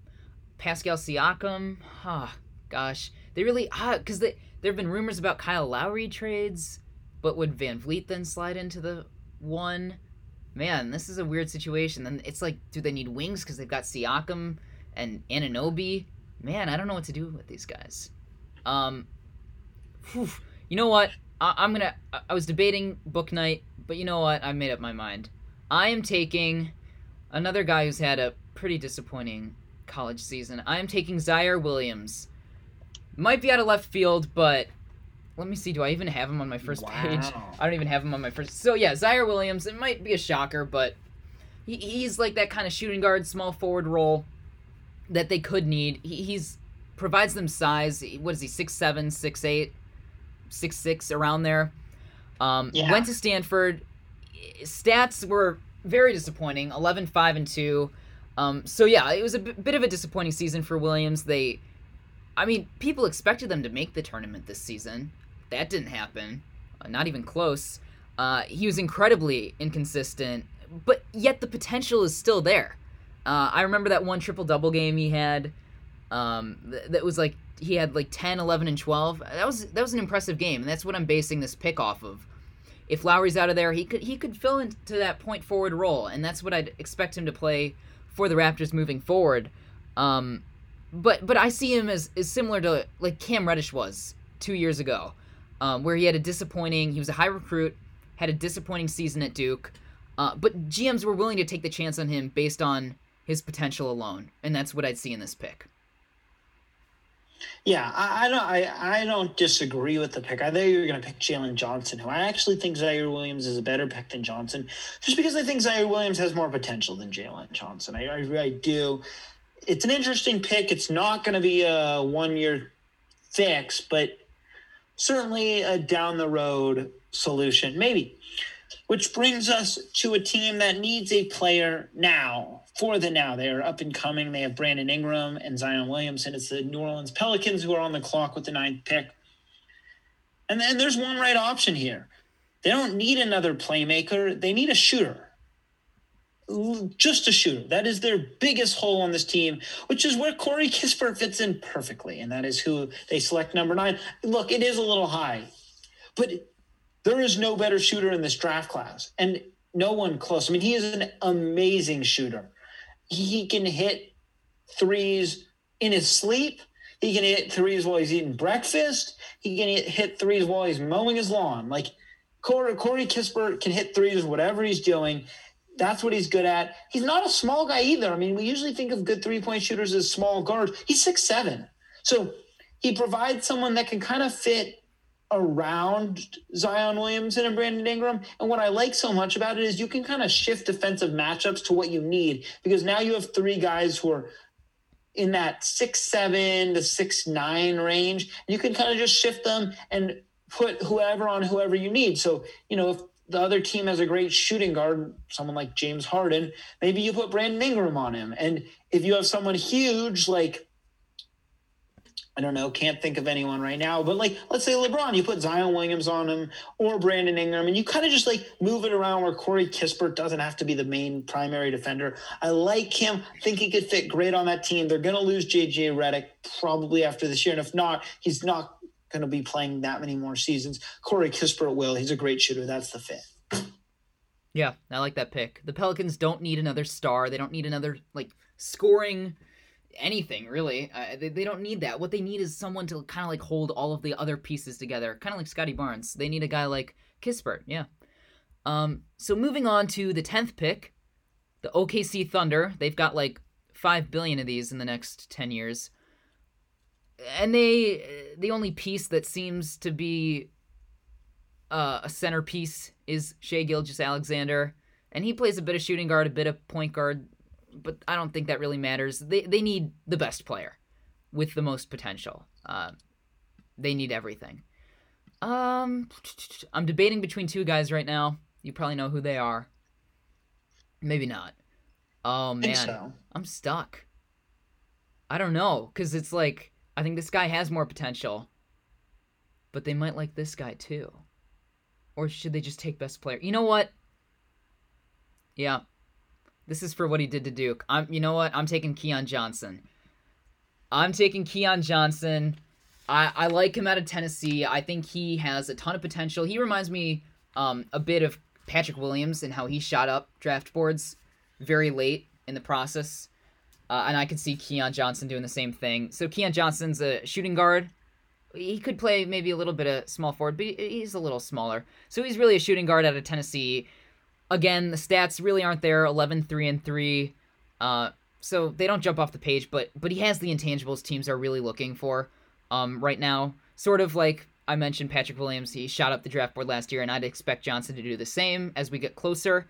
Pascal Siakam, ah, gosh, they really ah, because they there have been rumors about Kyle Lowry trades. But would VanVleet then slide into the one? Man, this is a weird situation. Then it's like, do they need wings because they've got Siakam and Anunoby? Man, I don't know what to do with these guys. Um, whew, you know what? I, am gonna. I, I was debating Bouknight, but you know what? I made up my mind. I am taking another guy who's had a pretty disappointing college season. I am taking Ziaire Williams. Might be out of left field, but let me see. Do I even have him on my first wow. page? I don't even have him on my first. So yeah, Ziaire Williams. It might be a shocker, but he, he's like that kind of shooting guard, small forward role that they could need. He, he's provides them size. What is he? Six seven, six eight, six six around there. Um, yeah. Went to Stanford. Stats were very disappointing. 11, 5, and two. Um, so yeah, it was a b- bit of a disappointing season for Williams. They, I mean, people expected them to make the tournament this season. That didn't happen. Uh, not even close. Uh, he was incredibly inconsistent, but yet the potential is still there. Uh, I remember that one triple double game he had. Um, th- that was like he had like 10, 11, and 12. That was that was an impressive game, and that's what I'm basing this pick off of. If Lowry's out of there, he could he could fill into that point forward role, and that's what I'd expect him to play for the Raptors moving forward. Um, but but I see him as, as similar to like Cam Reddish was two years ago um, where he had a disappointing. He was a high recruit, had a disappointing season at Duke, uh, but GMs were willing to take the chance on him based on his potential alone, and that's what I'd see in this pick. Yeah, I, I don't. I, I don't disagree with the pick. I thought you were going to pick Jalen Johnson, who I actually think Ziaire Williams is a better pick than Johnson, just because I think Ziaire Williams has more potential than Jalen Johnson. I, I, I do. It's an interesting pick. It's not going to be a one year fix, but certainly a down the road solution, maybe. Which brings us to a team that needs a player now for the now. They are up and coming. They have Brandon Ingram and Zion Williamson. It's the New Orleans Pelicans who are on the clock with the ninth pick. And then there's one right option here. They don't need another playmaker, they need a shooter. Just a shooter. That is their biggest hole on this team, which is where Corey Kispert fits in perfectly. And that is who they select number nine. Look, it is a little high, but there is no better shooter in this draft class. And no one close. I mean, he is an amazing shooter he can hit threes in his sleep. He can hit threes while he's eating breakfast. He can hit threes while he's mowing his lawn. Like Corey, Corey Kispert can hit threes whatever he's doing. That's what he's good at. He's not a small guy either. I mean, we usually think of good three point shooters as small guards. He's six seven, so he provides someone that can kind of fit around Zion Williamson and Brandon Ingram. And what I like so much about it is you can kind of shift defensive matchups to what you need because now you have three guys who are in that six seven to six nine range. You can kind of just shift them and put whoever on whoever you need. So, you know, if the other team has a great shooting guard, someone like James Harden, maybe you put Brandon Ingram on him. And if you have someone huge like I don't know, can't think of anyone right now, but like let's say LeBron, you put Zion Williams on him or Brandon Ingram, and you kind of just like move it around where Corey Kispert doesn't have to be the main primary defender. I like him. Think he could fit great on that team. They're gonna lose JJ Redick probably after this year, and if not, he's not gonna be playing that many more seasons. Corey Kispert will. He's a great shooter. That's the fit. Yeah, I like that pick. The Pelicans don't need another star. They don't need another like scoring anything really. Uh, they, they don't need that. What they need is someone to kind of like hold all of the other pieces together, kind of like Scottie Barnes. They need a guy like Kispert. Yeah. Um. So moving on to the tenth pick, the OKC Thunder. They've got like five billion of these in the next ten years, and they the only piece that seems to be uh, a centerpiece is Shai Gilgeous-Alexander, and he plays a bit of shooting guard, a bit of point guard but I don't think that really matters. They they need the best player with the most potential. Uh, they need everything. Um, I'm debating between two guys right now. You probably know who they are. Maybe not. Oh man, so. I'm stuck. I don't know, cause it's like I think this guy has more potential, but they might like this guy too. Or should they just take best player? You know what? Yeah, this is for what he did to Duke. I'm you know what? I'm taking Keon Johnson. I'm taking Keon Johnson. I, I like him out of Tennessee. I think he has a ton of potential. He reminds me um, a bit of Patrick Williams and how he shot up draft boards very late in the process. Uh, and I could see Keon Johnson doing the same thing. So Keon Johnson's a shooting guard. He could play maybe a little bit of small forward, but he's a little smaller. So he's really a shooting guard out of Tennessee again, the stats really aren't there 11 3 and 3. Uh, so they don't jump off the page, but but he has the intangibles teams are really looking for um, right now. Sort of like I mentioned Patrick Williams, he shot up the draft board last year, and I'd expect Johnson to do the same as we get closer.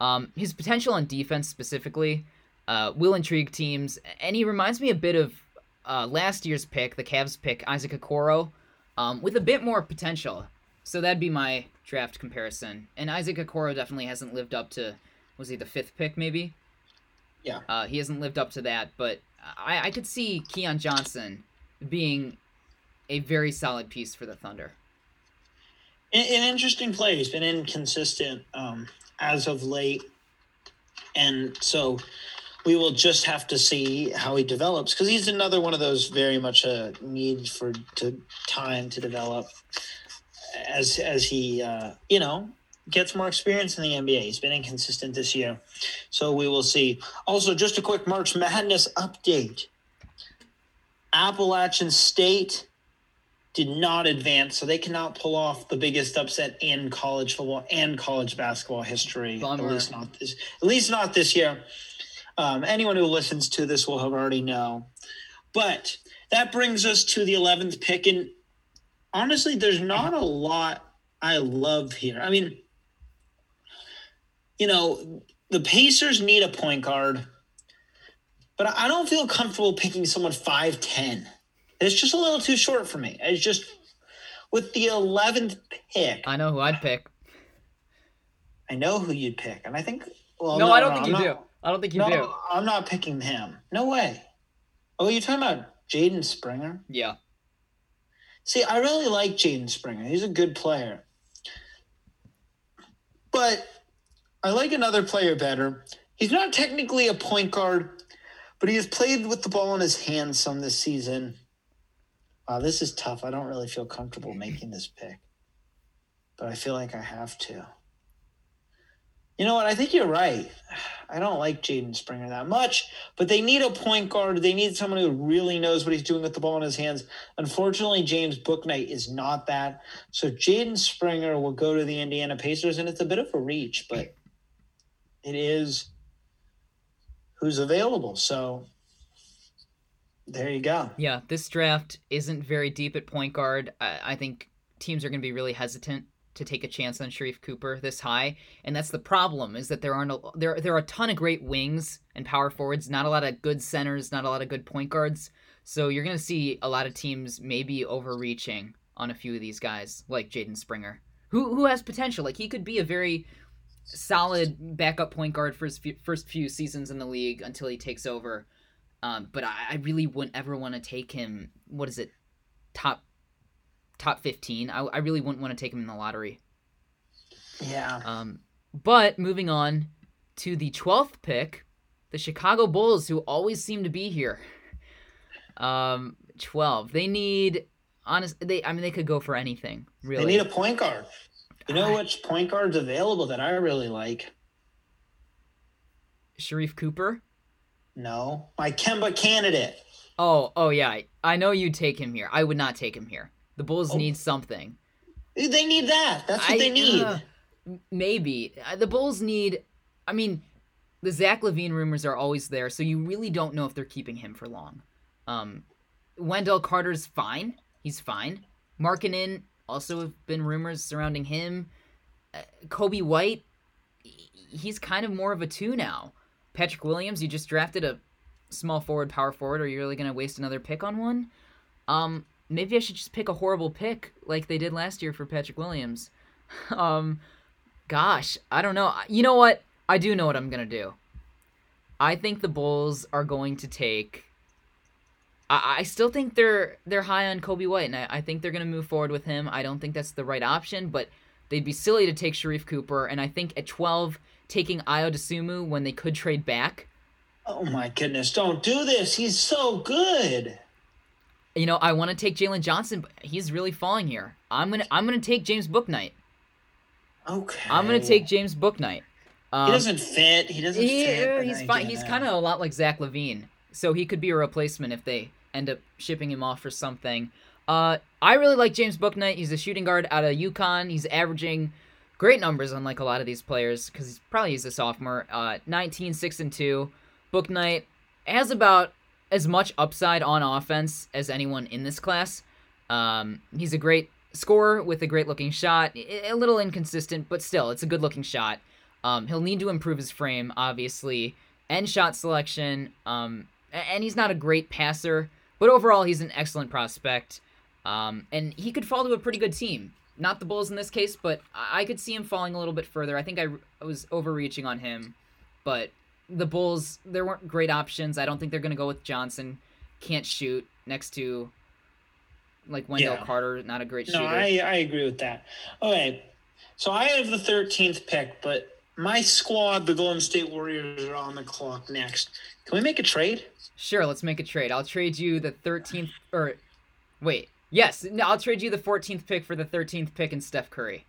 Um, his potential on defense specifically uh, will intrigue teams, and he reminds me a bit of uh, last year's pick, the Cavs pick, Isaac Okoro, um, with a bit more potential. So that'd be my draft comparison. And Isaac Okoro definitely hasn't lived up to was he the fifth pick maybe? Yeah. Uh, he hasn't lived up to that, but I, I could see Keon Johnson being a very solid piece for the Thunder. An, an interesting play. He's been inconsistent um, as of late, and so we will just have to see how he develops because he's another one of those very much a need for to time to develop as as he uh, you know gets more experience in the NBA. He's been inconsistent this year, so we will see. Also, just a quick March Madness update: Appalachian State did not advance, so they cannot pull off the biggest upset in college football and college basketball history. Bummer. At least not this. At least not this year. Um, anyone who listens to this will have already know. But that brings us to the 11th pick. And honestly, there's not a lot I love here. I mean, you know, the Pacers need a point guard, but I don't feel comfortable picking someone 5'10. It's just a little too short for me. It's just with the 11th pick. I know who I'd pick. I know who you'd pick. And I think, well, no, no I don't no, think I'm you not- do. I don't think you no, do. I'm not picking him. No way. Oh, you're talking about Jaden Springer? Yeah. See, I really like Jaden Springer. He's a good player. But I like another player better. He's not technically a point guard, but he has played with the ball in his hands some this season. Wow, this is tough. I don't really feel comfortable making this pick, but I feel like I have to. You know what? I think you're right. I don't like Jaden Springer that much, but they need a point guard. They need someone who really knows what he's doing with the ball in his hands. Unfortunately, James Bouknight is not that. So Jaden Springer will go to the Indiana Pacers, and it's a bit of a reach, but it is who's available. So there you go. Yeah, this draft isn't very deep at point guard. I, I think teams are going to be really hesitant to take a chance on Sharife Cooper this high, and that's the problem. Is that there aren't a, there there are a ton of great wings and power forwards, not a lot of good centers, not a lot of good point guards. So you're to see a lot of teams maybe overreaching on a few of these guys, like Jaden Springer, who who has potential. Like he could be a very solid backup point guard for his first few seasons in the league until he takes over. Um, but I, I really wouldn't ever want to take him. What is it? Top top fifteen. I, I really wouldn't want to take him in the lottery. Yeah. Um, but moving on to the twelfth pick, the Chicago Bulls, who always seem to be here. Um, twelve. They need honest. They I mean they could go for anything. Really. They need a point guard. You know I- which point guard's available that I really like? Sharife Cooper. No. My Kemba candidate. Oh, oh yeah. I, I know you'd take him here. I would not take him here. The Bulls Oh. need something. They need that. That's what I- they need. uh, maybe Uh, the Bulls need. I mean, the Zach LaVine rumors are always there, so you really don't know if they're keeping him for long. Um, Wendell Carter's fine. He's fine. Markkanen also have been rumors surrounding him. Uh, Coby White, he's kind of more of a two now. Patrick Williams, you just drafted a small forward, power forward. Are you really gonna waste another pick on one? Um, maybe I should just pick a horrible pick like they did last year for Patrick Williams. um, gosh, I don't know. You know what? I do know what I'm gonna do. I think the Bulls are going to take. I, I still think they're they're high on Coby White, and I, I think they're gonna move forward with him. I don't think that's the right option, but they'd be silly to take Sharife Cooper, and I think at 12, taking Ayo Dosunmu when they could trade back. Oh my goodness! Don't do this. He's so good. You know, I want to take Jalen Johnson, but he's really falling here. I'm gonna I'm gonna take James Bouknight. Okay. I'm gonna take James Bouknight. Um, He doesn't fit. He doesn't he- fit. he's fine. He's kind of a lot like Zach LaVine, so he could be a replacement if they end up shipping him off for something. Uh, I really like James Bouknight. He's a shooting guard out of UConn. He's averaging great numbers, unlike a lot of these players, because he's probably he's a sophomore. Uh, 19, 6, and 2. Bouknight has about as much upside on offense as anyone in this class. Um, he's a great scorer with a great looking shot. A little inconsistent, but still, it's a good looking shot. Um, he'll need to improve his frame, obviously, and shot selection. Um, and he's not a great passer, but overall, he's an excellent prospect. Um, and he could fall to a pretty good team. Not the Bulls in this case, but I could see him falling a little bit further. I think I, I was overreaching on him, but the Bulls, there weren't great options. I don't think they're going to go with Johnson. Can't shoot next to like Wendell Yeah. Carter, not a great No, shooter. I, I agree with that. Okay. So I have the 13th pick, but my squad, the Golden State Warriors, are on the clock next. Can we make a trade? Sure, let's make a trade. I'll trade you the 13th or wait. Yes, no, I'll trade you the 14th pick for the 13th pick and Steph Curry.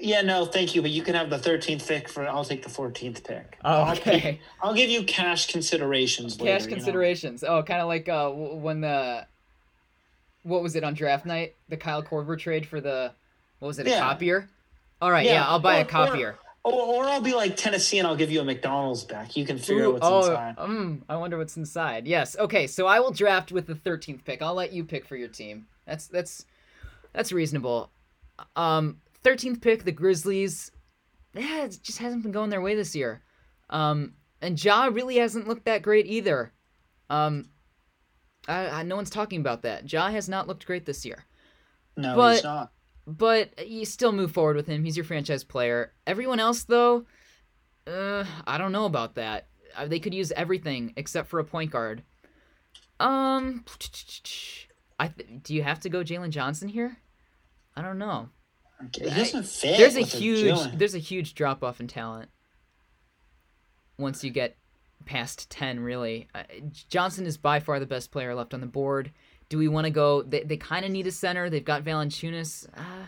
Yeah, no, thank you, but you can have the 13th pick for. I'll take the 14th pick. Oh, I'll okay. pay- I'll give you cash considerations. later, Cash you know? considerations. Oh, kind of like uh when the what was it on draft night? The Kyle Korver trade for the what was it? A Yeah. copier? All right, yeah, Yeah, I'll buy or- a copier. Or, or I'll be like Tennessee and I'll give you a McDonald's back. You can figure Ooh, out what's oh, inside. Um, I wonder what's inside. Yes. Okay, so I will draft with the 13th pick. I'll let you pick for your team. That's that's that's reasonable. Um, 13th pick, the Grizzlies. Yeah, it just hasn't been going their way this year. Um, and Ja really hasn't looked that great either. Um, I, I, no one's talking about that. Ja has not looked great this year. No, but, he's not. But you still move forward with him. He's your franchise player. Everyone else, though, uh, I don't know about that. Uh, they could use everything except for a point guard. Um, I th- do you have to go Jalen Johnson here? I don't know. Okay, he doesn't fit. There's a huge there's a huge drop off in talent once you get past 10 really. Uh, Johnson is by far the best player left on the board. Do we want to go they, they kind of need a center. They've got Valanciunas. Uh,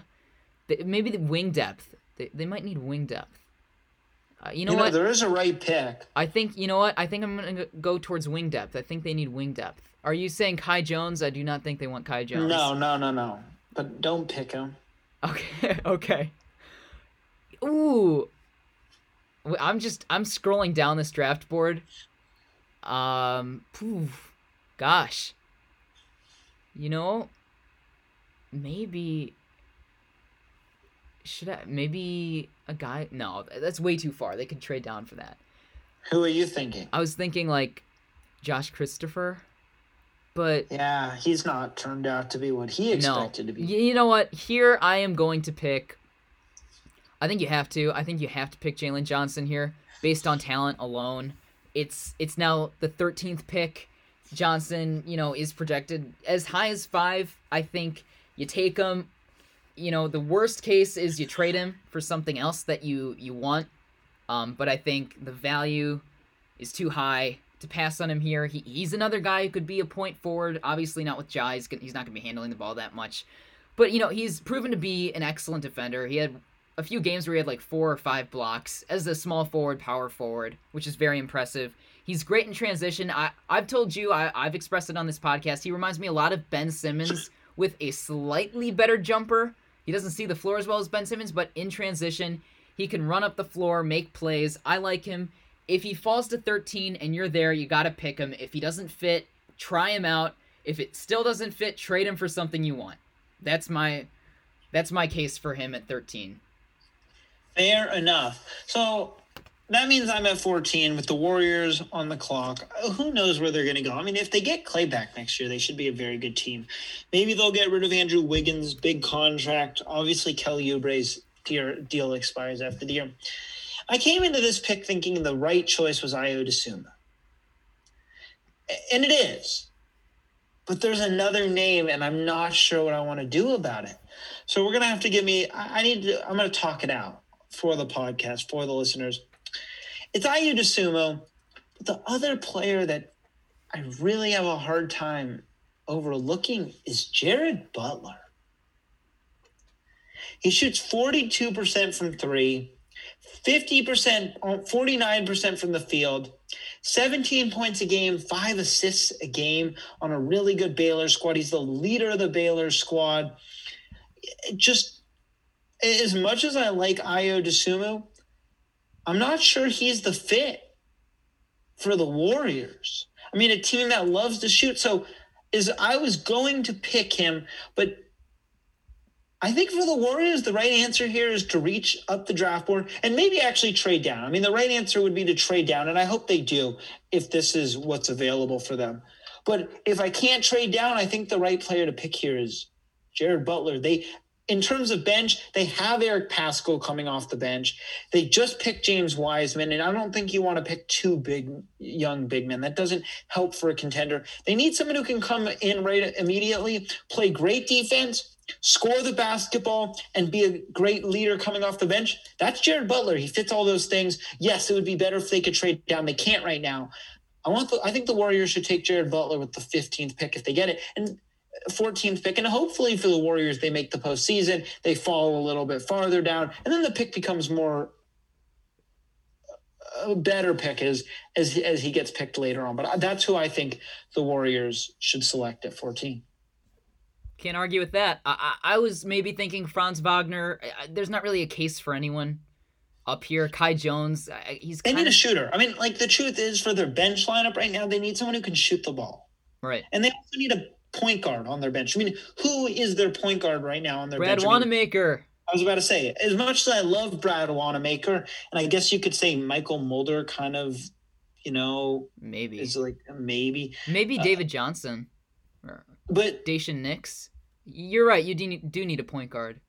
they, maybe the wing depth. They, they might need wing depth. Uh, you know you what? there is a right pick. I think you know what? I think I'm gonna go towards wing depth. I think they need wing depth. Are you saying Kai Jones? I do not think they want Kai Jones. No, no, no, no. But don't pick him. Okay, okay. Ooh, I'm just I'm scrolling down this draft board. Um, poof, gosh. You know, maybe should I maybe a guy? No, that's way too far. They could trade down for that. Who are you thinking? I was thinking like Josh Christopher, but yeah, he's not turned out to be what he expected no. to be. You know what? Here I am going to pick I think you have to. I think you have to pick Jalen Johnson here based on talent alone. It's it's now the 13th pick. Johnson, you know, is projected as high as five. I think you take him. You know, the worst case is you trade him for something else that you you want. Um, but I think the value is too high to pass on him here. He, he's another guy who could be a point forward. Obviously, not with Ja. He's, he's not going to be handling the ball that much. But, you know, he's proven to be an excellent defender. He had a few games where he had like four or five blocks as a small forward, power forward, which is very impressive. He's great in transition. I, I've told you, I, I've expressed it on this podcast. He reminds me a lot of Ben Simmons with a slightly better jumper. He doesn't see the floor as well as Ben Simmons, but in transition, he can run up the floor, make plays. I like him. If he falls to 13 and you're there, you got to pick him. If he doesn't fit, try him out. If it still doesn't fit, trade him for something you want. That's my that's my case for him at 13. Fair enough. So that means I'm at 14 with the Warriors on the clock. Who knows where they're going to go? I mean, if they get Clay back next year, they should be a very good team. Maybe they'll get rid of Andrew Wiggins' big contract. Obviously, Kelly Oubre's deal expires after the year. I came into this pick thinking the right choice was Ayo Dosunmu. And it is. But there's another name, and I'm not sure what I want to do about it. So we're going to have to give me, I need to, I'm going to talk it out for the podcast, for the listeners. It's Ayo Dosunmu, but the other player that I really have a hard time overlooking is Jared Butler. He shoots 42% from three, 50%, 49% uh, from the field, 17 points a game, five assists a game on a really good Baylor squad. He's the leader of the Baylor squad. Just as much as I like Ayo Dosunmu, I'm not sure he's the fit for the Warriors. I mean, a team that loves to shoot. So, is I was going to pick him, but I think for the Warriors, the right answer here is to reach up the draft board and maybe actually trade down. I mean, the right answer would be to trade down, and I hope they do if this is what's available for them. But if I can't trade down, I think the right player to pick here is Jared Butler. They in terms of bench, they have Eric Paschall coming off the bench. They just picked James Wiseman, and I don't think you want to pick two big young big men. That doesn't help for a contender. They need someone who can come in right immediately, play great defense, score the basketball, and be a great leader coming off the bench. That's Jared Butler. He fits all those things. Yes, it would be better if they could trade down. They can't right now. I want the, I think the Warriors should take Jared Butler with the 15th pick if they get it. And 14th pick. And hopefully for the Warriors, they make the postseason. They fall a little bit farther down. And then the pick becomes more a better pick as as as he gets picked later on. But that's who I think the Warriors should select at 14. Can't argue with that. I, I, I was maybe thinking Franz Wagner. There's not really a case for anyone up here. Kai Jones, he's they need a shooter. I mean, like the truth is, for their bench lineup right now, they need someone who can shoot the ball. Right. And they also need a point guard on their bench. I mean, who is their point guard right now on their Brad bench? Brad Wanamaker. I, mean, I was about to say, as much as I love Brad Wanamaker, and I guess you could say Mychal Mulder kind of, you know, maybe is like maybe maybe uh, David Johnson, but Daishen Nix. You're right. You do need, do need a point guard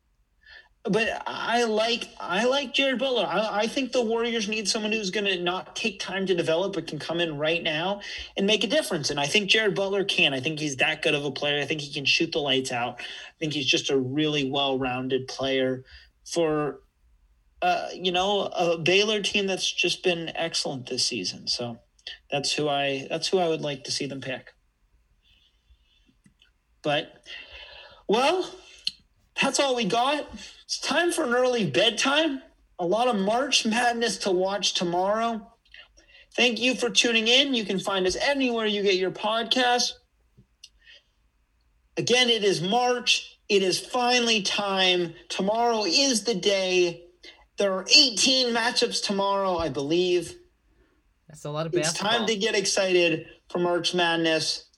but I like I like Jared Butler. I, I think the Warriors need someone who's going to not take time to develop, but can come in right now and make a difference. And I think Jared Butler can. I think he's that good of a player. I think he can shoot the lights out. I think he's just a really well-rounded player for, uh, you know, a Baylor team that's just been excellent this season. So that's who I that's who I would like to see them pick. But, well, that's all we got. It's time for an early bedtime. A lot of March Madness to watch tomorrow. Thank you for tuning in. You can find us anywhere you get your podcast. Again, it is March. It is finally time. Tomorrow is the day. There are 18 matchups tomorrow, I believe. That's a lot of basketball. It's time to get excited for March Madness.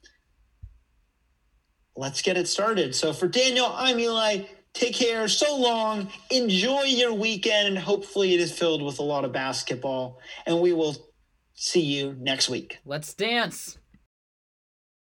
Let's get it started. So for Daniel, I'm Eli. Take care. So long. Enjoy your weekend. And hopefully, it is filled with a lot of basketball. And we will see you next week. Let's dance.